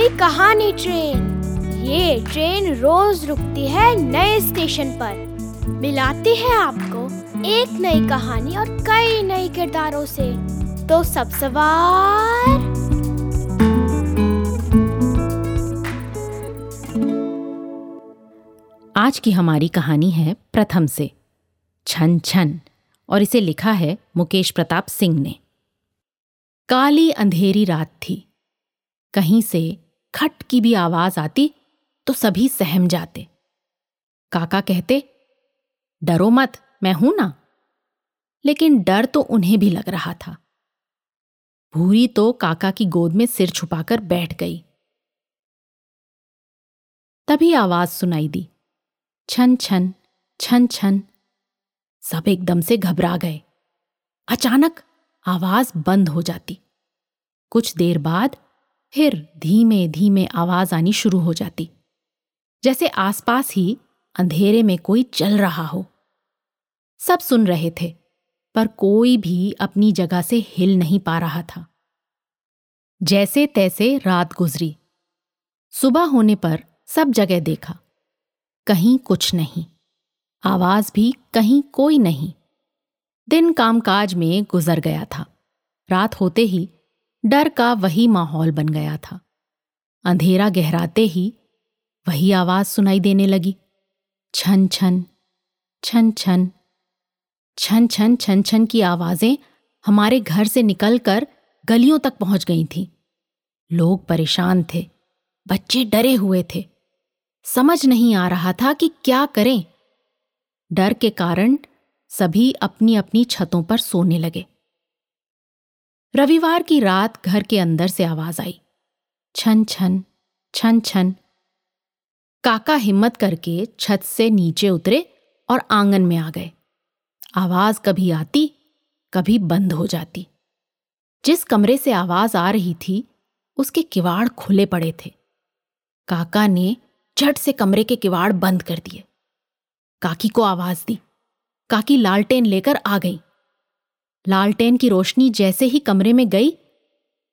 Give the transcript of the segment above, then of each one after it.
कहानी ट्रेन। ये ट्रेन रोज रुकती है नए स्टेशन पर। मिलाती है आपको एक नई कहानी और कई नए किरदारों से। तो सब सवार। आज की हमारी कहानी है प्रथम से। छन छन, और इसे लिखा है मुकेश प्रताप सिंह ने। काली अंधेरी रात थी। कहीं से खट की भी आवाज़ आती तो सभी सहम जाते। काका कहते, डरो मत, मैं हूँ ना। लेकिन डर तो उन्हें भी लग रहा था। भूरी तो काका की गोद में सिर छुपाकर बैठ गई। तभी आवाज़ सुनाई दी। छन छन छन छन। सब एकदम से घबरा गए। अचानक आवाज़ बंद हो जाती। कुछ देर बाद फिर धीमे धीमे आवाज़ आनी शुरू हो जाती। जैसे आसपास ही अंधेरे में कोई चल रहा हो। सब सुन रहे थे, पर कोई भी अपनी जगह से हिल नहीं पा रहा था। जैसे तैसे रात गुजरी। सुबह होने पर सब जगह देखा। कहीं कुछ नहीं। आवाज़ भी कहीं कोई नहीं। दिन कामकाज में गुजर गया था। रात होते ही डर का वही माहौल बन गया था। अंधेरा गहराते ही वही आवाज़ सुनाई देने लगी। छन छन छन छन छन छन छन छन की आवाज़ें हमारे घर से निकलकर गलियों तक पहुँच गई थीं। लोग परेशान थे, बच्चे डरे हुए थे। समझ नहीं आ रहा था कि क्या करें। डर के कारण सभी अपनी अपनी छतों पर सोने लगे। रविवार की रात घर के अंदर से आवाज़ आई। छन छन छन छन। काका हिम्मत करके छत से नीचे उतरे और आँगन में आ गए। आवाज़ कभी आती, कभी बंद हो जाती। जिस कमरे से आवाज़ आ रही थी, उसके किवाड़ खुले पड़े थे। काका ने झट से कमरे के किवाड़ बंद कर दिए। काकी को आवाज़ दी। काकी लालटेन लेकर आ गई। लालटेन की रोशनी जैसे ही कमरे में गई,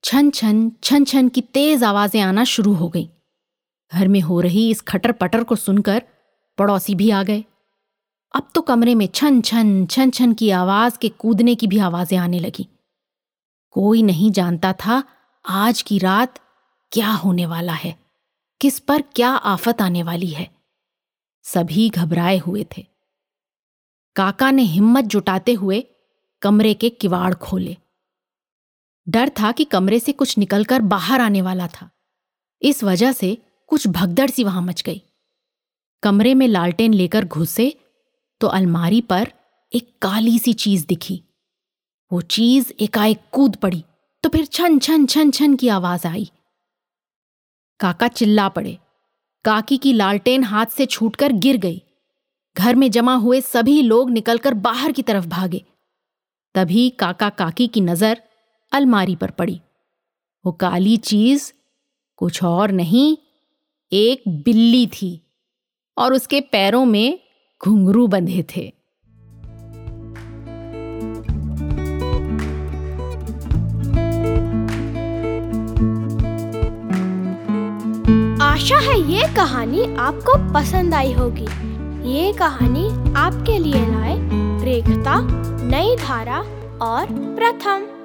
छन छन छन छन की तेज आवाज़ें आना शुरू हो गई। घर में हो रही इस खटर पटर को सुनकर पड़ोसी भी आ गए। अब तो कमरे में छन छन छन छन की आवाज़ के कूदने की भी आवाज़ें आने लगी। कोई नहीं जानता था आज की रात क्या होने वाला है, किस पर क्या आफत आने वाली है। सभी घबराए हुए थे। काका ने हिम्मत जुटाते हुए कमरे के किवाड़ खोले। डर था कि कमरे से कुछ निकलकर बाहर आने वाला था। इस वजह से कुछ भगदड़ सी वहाँ मच गई। कमरे में लालटेन लेकर घुसे तो अलमारी पर एक काली सी चीज़ दिखी। वो चीज़ एकाएक कूद पड़ी तो फिर छन छन छन छन की आवाज़ आई। काका चिल्ला पड़े। काकी की लालटेन हाथ से छूटकर गिर गई। घर में जमा हुए सभी लोग निकलकर बाहर की तरफ़ भागे। तभी काका काकी की नज़र अलमारी पर पड़ी। वो काली चीज़, कुछ और नहीं, एक बिल्ली थी और उसके पैरों में घुंघरू बंधे थे। आशा है ये कहानी आपको पसंद आई होगी। ये कहानी आपके लिए लाए रेखता नई धारा और प्रथम।